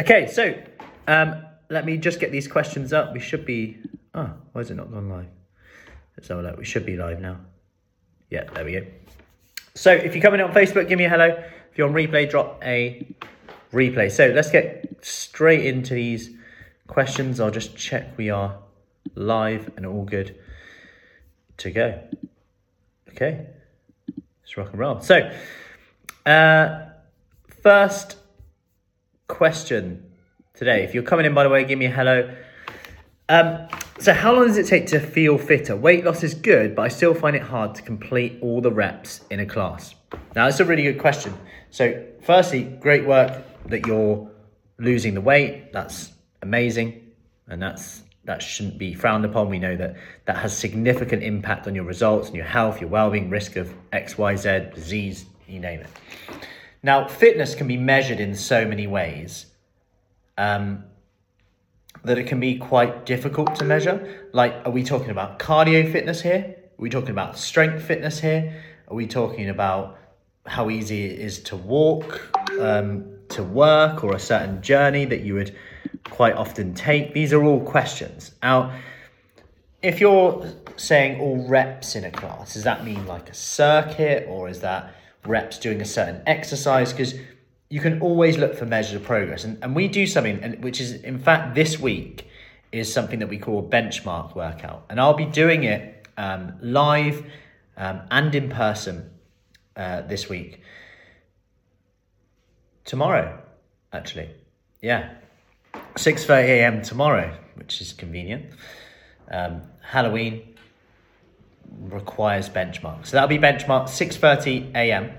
Okay, so um, let me just get these questions up. We should be. Oh, why is it not gone live? Let's have a look. We should be live now. Yeah, there we go. So if you're coming on Facebook, give me a hello. If you're on replay, drop a replay. So let's get straight into these questions. I'll just check we are live and all good to go. Okay, let's rock and roll. So, uh, first question today. If you're coming in, by the way, give me a hello. Um, so, how long does it take to feel fitter? Weight loss is good, but I still find it hard to complete all the reps in a class. Now, that's a really good question. So, firstly, great work that you're losing the weight. That's amazing, and that's that shouldn't be frowned upon. We know that that has significant impact on your results and your health, your well-being, risk of X, Y, Z, disease, you name it. Now, fitness can be measured in so many ways. Um, that it can be quite difficult to measure. Like, are we talking about cardio fitness here? Are we talking about strength fitness here? Are we talking about how easy it is to walk um, to work or a certain journey that you would quite often take? These are all questions. Now, if you're saying all reps in a class, does that mean like a circuit or is that reps doing a certain exercise? Because you can always look for measures of progress. And, and we do something, and which is, in fact, this week is something that we call a benchmark workout. And I'll be doing it um, live um, and in person uh, this week. Tomorrow, actually. Yeah. 6.30 a.m. tomorrow, which is convenient. Um, Halloween requires benchmark. So that'll be benchmark 6.30 a.m.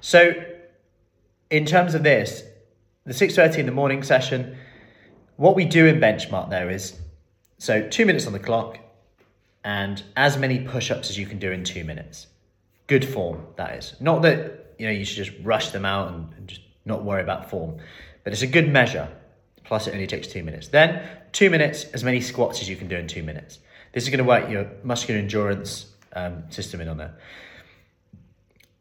So in terms of this, the 6.30 in the morning session, what we do in benchmark there is, so two minutes on the clock and as many push-ups as you can do in two minutes. Good form, that is. Not that, you know, you should just rush them out and, and just not worry about form, but it's a good measure. Plus it only takes two minutes. Then two minutes, as many squats as you can do in two minutes. This is gonna work your muscular endurance um, system in on there.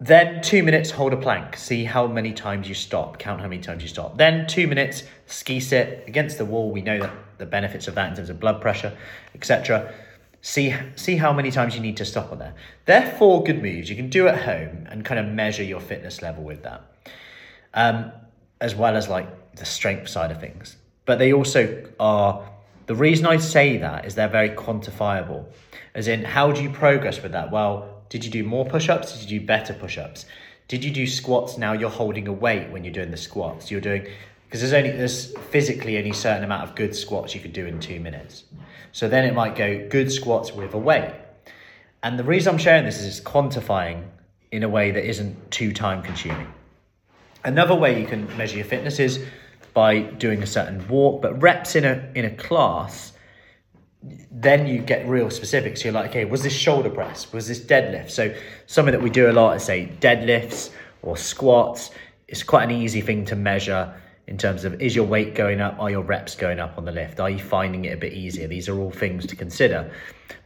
Then two minutes, hold a plank. See how many times you stop. Count how many times you stop. Then two minutes, ski sit against the wall. We know that the benefits of that in terms of blood pressure, etc. See, see how many times you need to stop on there. They're four good moves you can do at home and kind of measure your fitness level with that, um, as well as like the strength side of things. But they also are. The reason I say that is they're very quantifiable. As in, how do you progress with that? Well, did you do more push ups? Did you do better push ups? Did you do squats? Now you're holding a weight when you're doing the squats. You're doing because there's only there's physically only a certain amount of good squats you could do in two minutes. So then it might go good squats with a weight. And the reason I'm sharing this is it's quantifying in a way that isn't too time consuming. Another way you can measure your fitness is by doing a certain walk, but reps in a in a class then you get real specific. So you're like, okay, was this shoulder press? Was this deadlift? So something that we do a lot is say deadlifts or squats. It's quite an easy thing to measure in terms of is your weight going up? Are your reps going up on the lift? Are you finding it a bit easier? These are all things to consider.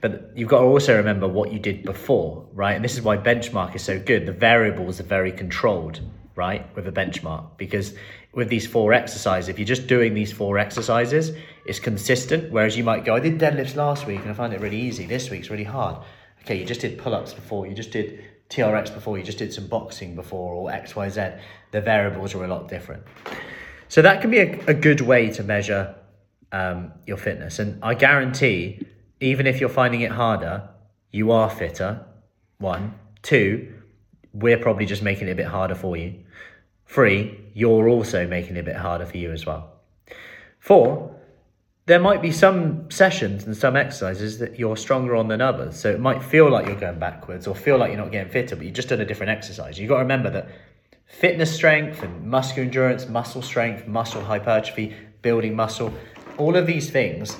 But you've got to also remember what you did before, right? And this is why benchmark is so good. The variables are very controlled, right, with a benchmark because with these four exercises, if you're just doing these four exercises, it's consistent. Whereas you might go, I did deadlifts last week and I found it really easy. This week's really hard. Okay, you just did pull ups before, you just did TRX before, you just did some boxing before, or XYZ. The variables are a lot different. So that can be a, a good way to measure um, your fitness. And I guarantee, even if you're finding it harder, you are fitter. One. Two, we're probably just making it a bit harder for you. Three, you're also making it a bit harder for you as well. Four, there might be some sessions and some exercises that you're stronger on than others. So it might feel like you're going backwards or feel like you're not getting fitter, but you've just done a different exercise. You've got to remember that fitness strength and muscular endurance, muscle strength, muscle hypertrophy, building muscle, all of these things,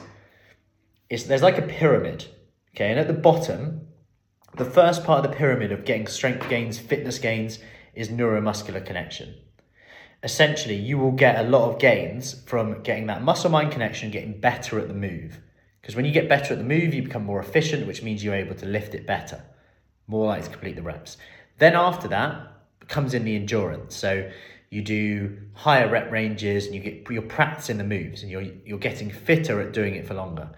is there's like a pyramid. Okay, and at the bottom, the first part of the pyramid of getting strength gains, fitness gains, is neuromuscular connection. Essentially, you will get a lot of gains from getting that muscle mind connection, getting better at the move. Because when you get better at the move, you become more efficient, which means you're able to lift it better, more likely to complete the reps. Then after that comes in the endurance. So you do higher rep ranges, and you get you're practicing the moves, and you're you're getting fitter at doing it for longer.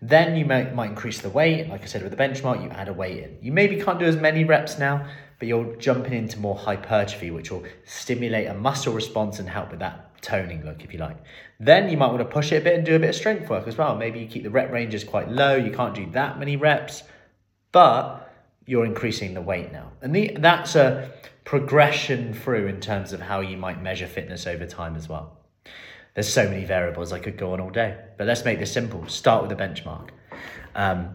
Then you might, might increase the weight. Like I said with the benchmark, you add a weight in. You maybe can't do as many reps now, but you're jumping into more hypertrophy, which will stimulate a muscle response and help with that toning look, if you like. Then you might want to push it a bit and do a bit of strength work as well. Maybe you keep the rep ranges quite low. You can't do that many reps, but you're increasing the weight now. And the, that's a progression through in terms of how you might measure fitness over time as well. There's so many variables, I could go on all day. But let's make this simple. Start with a benchmark. Um,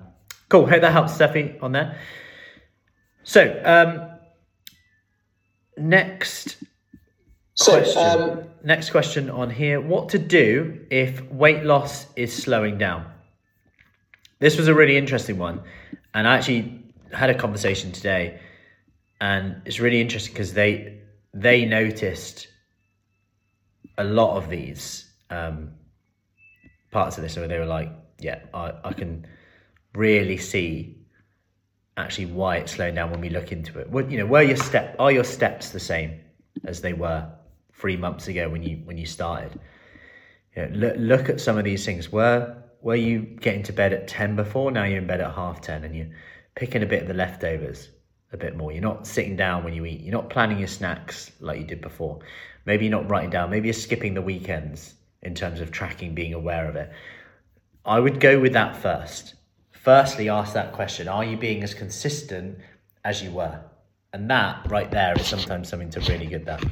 cool, hope that helps, Steffi, on there. So, um, next so, question. um, next question on here. What to do if weight loss is slowing down? This was a really interesting one. And I actually had a conversation today and it's really interesting because they they noticed a lot of these um, parts of this where they were like, yeah, I, I can really see actually why it's slowing down when we look into it. What you know, were your step are your steps the same as they were three months ago when you when you started? You know, look look at some of these things. Were were you getting to bed at ten before? Now you're in bed at half ten, and you're picking a bit of the leftovers a bit more. You're not sitting down when you eat. You're not planning your snacks like you did before. Maybe you're not writing down. Maybe you're skipping the weekends in terms of tracking, being aware of it. I would go with that first. Firstly, ask that question Are you being as consistent as you were? And that right there is sometimes something to really get that.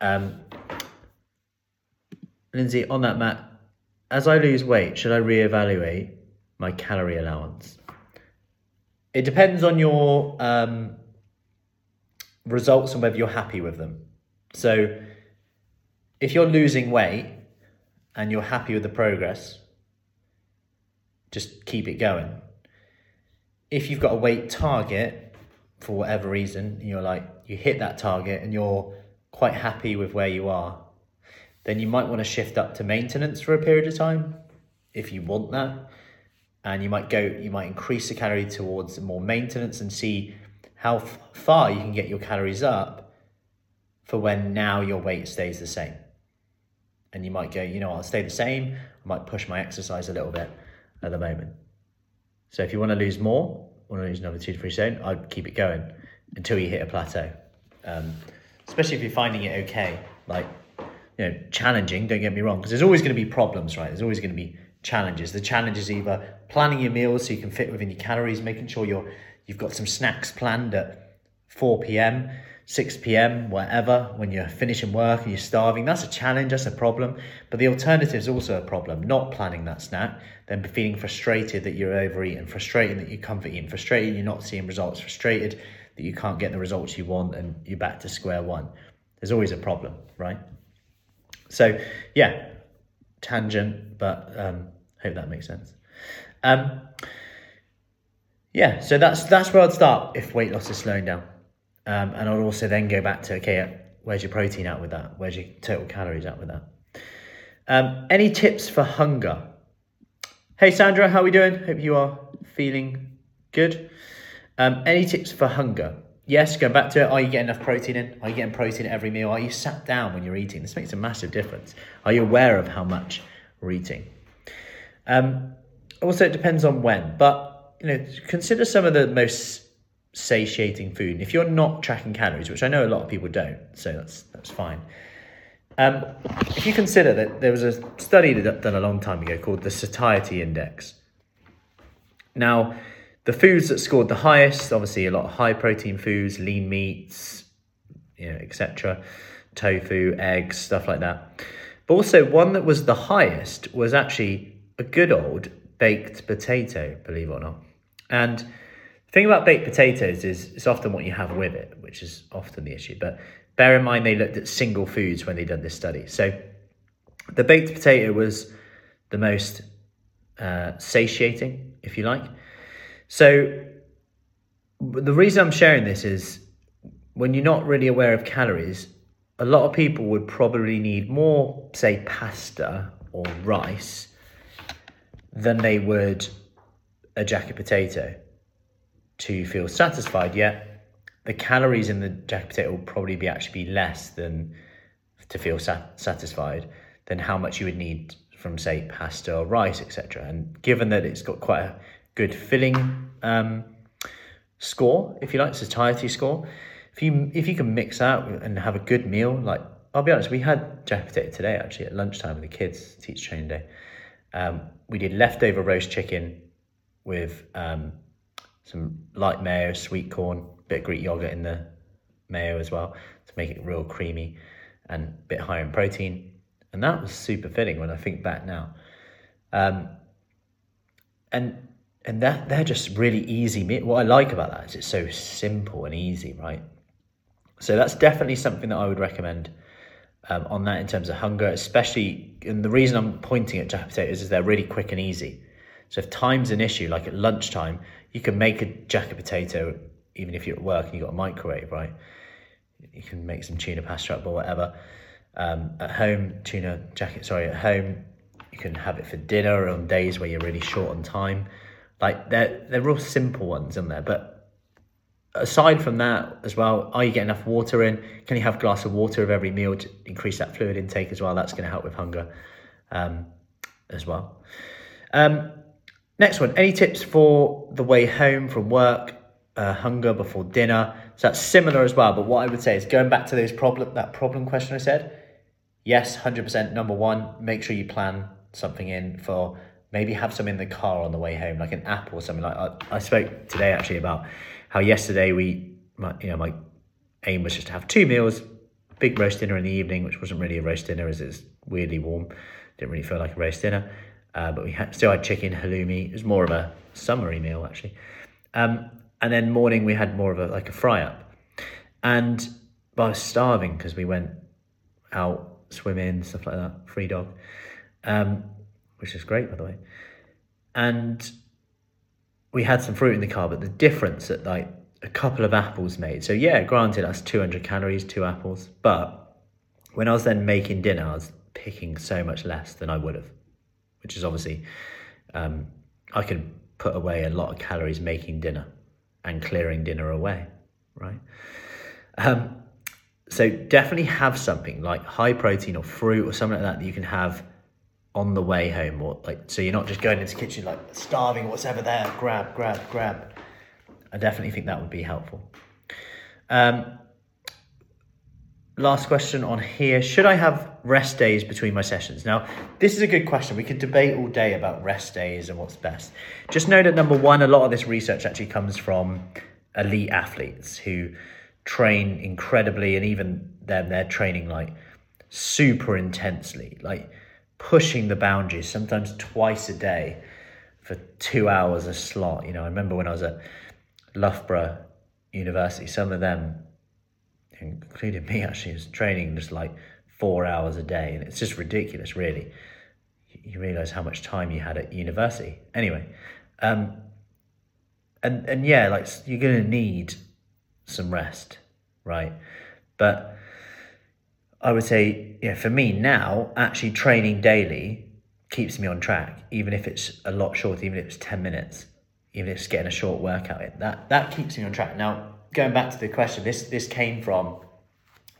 Um, Lindsay, on that, Matt, as I lose weight, should I reevaluate my calorie allowance? It depends on your um, results and whether you're happy with them. So, if you're losing weight and you're happy with the progress, just keep it going. If you've got a weight target for whatever reason, you're like, you hit that target and you're quite happy with where you are, then you might want to shift up to maintenance for a period of time if you want that. And you might go, you might increase the calorie towards more maintenance and see how f- far you can get your calories up for when now your weight stays the same. And you might go, you know, I'll stay the same. I might push my exercise a little bit at the moment. So if you want to lose more, want to lose another two to three stone, I'd keep it going until you hit a plateau. Um, especially if you're finding it okay, like you know, challenging. Don't get me wrong, because there's always going to be problems, right? There's always going to be challenges. The challenge is either planning your meals so you can fit within your calories, making sure you're you've got some snacks planned at 4 p.m., 6 p.m., wherever, when you're finishing work and you're starving. That's a challenge, that's a problem. But the alternative is also a problem, not planning that snack, then feeling frustrated that you're overeating, frustrated that you're comfort eating, frustrated you're not seeing results, frustrated that you can't get the results you want and you're back to square one. There's always a problem, right? So, yeah, tangent, but um, hope that makes sense. Um, yeah, so that's that's where I'd start if weight loss is slowing down, um, and I'd also then go back to okay, where's your protein at with that? Where's your total calories at with that? Um, any tips for hunger? Hey Sandra, how are we doing? Hope you are feeling good. Um, any tips for hunger? Yes, going back to it, are you getting enough protein in? Are you getting protein at every meal? Are you sat down when you're eating? This makes a massive difference. Are you aware of how much we're eating? Um, also, it depends on when, but you know, consider some of the most satiating food. If you're not tracking calories, which I know a lot of people don't, so that's that's fine. Um, if you consider that there was a study that done a long time ago called the satiety index. Now, the foods that scored the highest, obviously a lot of high protein foods, lean meats, you know, etc., tofu, eggs, stuff like that. But also one that was the highest was actually a good old baked potato, believe it or not. And thing about baked potatoes is it's often what you have with it, which is often the issue. But bear in mind they looked at single foods when they did this study. So the baked potato was the most uh, satiating, if you like. So the reason I'm sharing this is when you're not really aware of calories, a lot of people would probably need more, say, pasta or rice than they would a jacket potato to feel satisfied. Yet the calories in the jacket potato will probably be actually be less than to feel sat- satisfied than how much you would need from say pasta or rice, etc. And given that it's got quite a good filling um, score, if you like, satiety score, if you if you can mix that and have a good meal, like I'll be honest, we had jack potato today actually at lunchtime with the kids, teach training day. Um, we did leftover roast chicken with um, some light mayo, sweet corn, bit of Greek yogurt in the mayo as well to make it real creamy and a bit higher in protein. And that was super filling when I think back now. Um, and and that they're just really easy. What I like about that is it's so simple and easy, right? So that's definitely something that I would recommend um, on that in terms of hunger, especially. And the reason I'm pointing at jacket potatoes is they're really quick and easy. So if time's an issue, like at lunchtime, you can make a jacket potato even if you're at work and you've got a microwave, right? You can make some tuna pasta or whatever. Um, at home, tuna jacket, sorry, at home, you can have it for dinner on days where you're really short on time. Like they're they're real simple ones in there, but aside from that as well, are you getting enough water in? Can you have a glass of water of every meal to increase that fluid intake as well? That's going to help with hunger um, as well. Um, next one, any tips for the way home from work, uh, hunger before dinner? So that's similar as well. But what I would say is going back to those problem that problem question I said. Yes, hundred percent. Number one, make sure you plan something in for maybe have some in the car on the way home, like an app or something like. I, I spoke today actually about how yesterday we, my, you know, my aim was just to have two meals, big roast dinner in the evening, which wasn't really a roast dinner as it's weirdly warm, didn't really feel like a roast dinner, uh, but we had, still had chicken halloumi. It was more of a summery meal actually, um, and then morning we had more of a like a fry up, and but I was starving because we went out swimming stuff like that, free dog. Um, which is great, by the way. And we had some fruit in the car, but the difference that like a couple of apples made. So yeah, granted, that's 200 calories, two apples. But when I was then making dinner, I was picking so much less than I would have, which is obviously, um, I could put away a lot of calories making dinner and clearing dinner away, right? Um, so definitely have something like high protein or fruit or something like that that you can have on the way home or like so you're not just going into the kitchen like starving what's ever there grab grab grab. I definitely think that would be helpful. Um, last question on here. Should i have rest days between my sessions. Now this is a good question. We could debate all day about rest days and what's best. Just know that number one a lot of this research actually comes from elite athletes who train incredibly and even them they're training like super intensely like pushing the boundaries, sometimes twice a day for two hours a slot. You know, I remember when I was at Loughborough University, some of them, including me actually, was training just like four hours a day. And it's just ridiculous, really. You realize how much time you had at university. Anyway, um, and, and yeah, like you're going to need some rest, right? But I would say, yeah, for me now, actually training daily keeps me on track, even if it's a lot shorter, even if it's 10 minutes, even if it's getting a short workout in. That that keeps me on track. Now, going back to the question, this this came from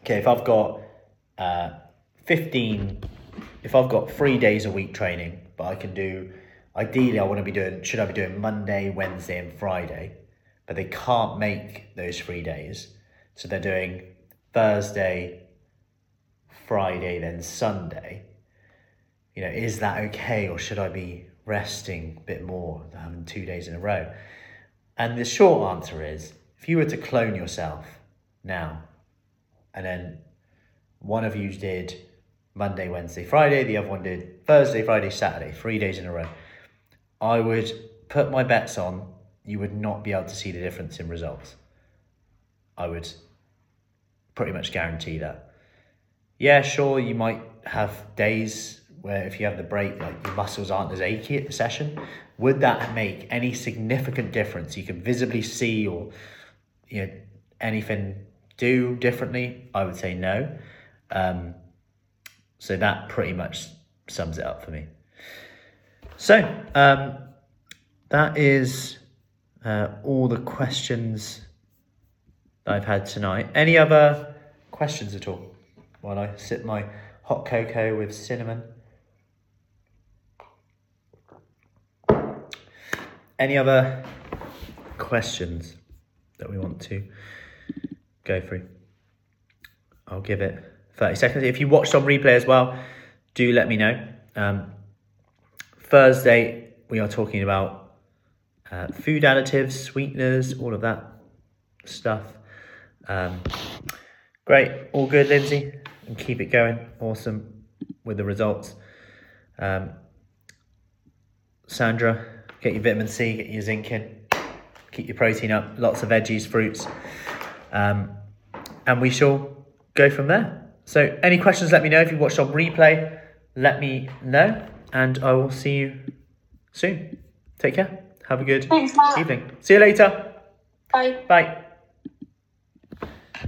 okay, if I've got uh, 15, if I've got three days a week training, but I can do ideally I want to be doing should I be doing Monday, Wednesday, and Friday, but they can't make those three days. So they're doing Thursday, Friday, then Sunday, you know, is that okay or should I be resting a bit more than having two days in a row? And the short answer is if you were to clone yourself now, and then one of you did Monday, Wednesday, Friday, the other one did Thursday, Friday, Saturday, three days in a row, I would put my bets on you would not be able to see the difference in results. I would pretty much guarantee that yeah, sure, you might have days where if you have the break, like your muscles aren't as achy at the session. Would that make any significant difference? You can visibly see or you know anything do differently? I would say no. Um, so that pretty much sums it up for me. So um, that is uh, all the questions I've had tonight. Any other questions at all? while I sip my hot cocoa with cinnamon. Any other questions that we want to go through? I'll give it 30 seconds. If you watched on replay as well, do let me know. Um, Thursday, we are talking about uh, food additives, sweeteners, all of that stuff. Um, great, all good, Lindsay, and keep it going. Awesome with the results. Um, Sandra, get your vitamin C, get your zinc in, keep your protein up, lots of veggies, fruits, um, and we shall go from there. So, any questions, let me know. If you watched on replay, let me know, and I will see you soon. Take care. Have a good Thanks, evening. See you later. Bye. Bye.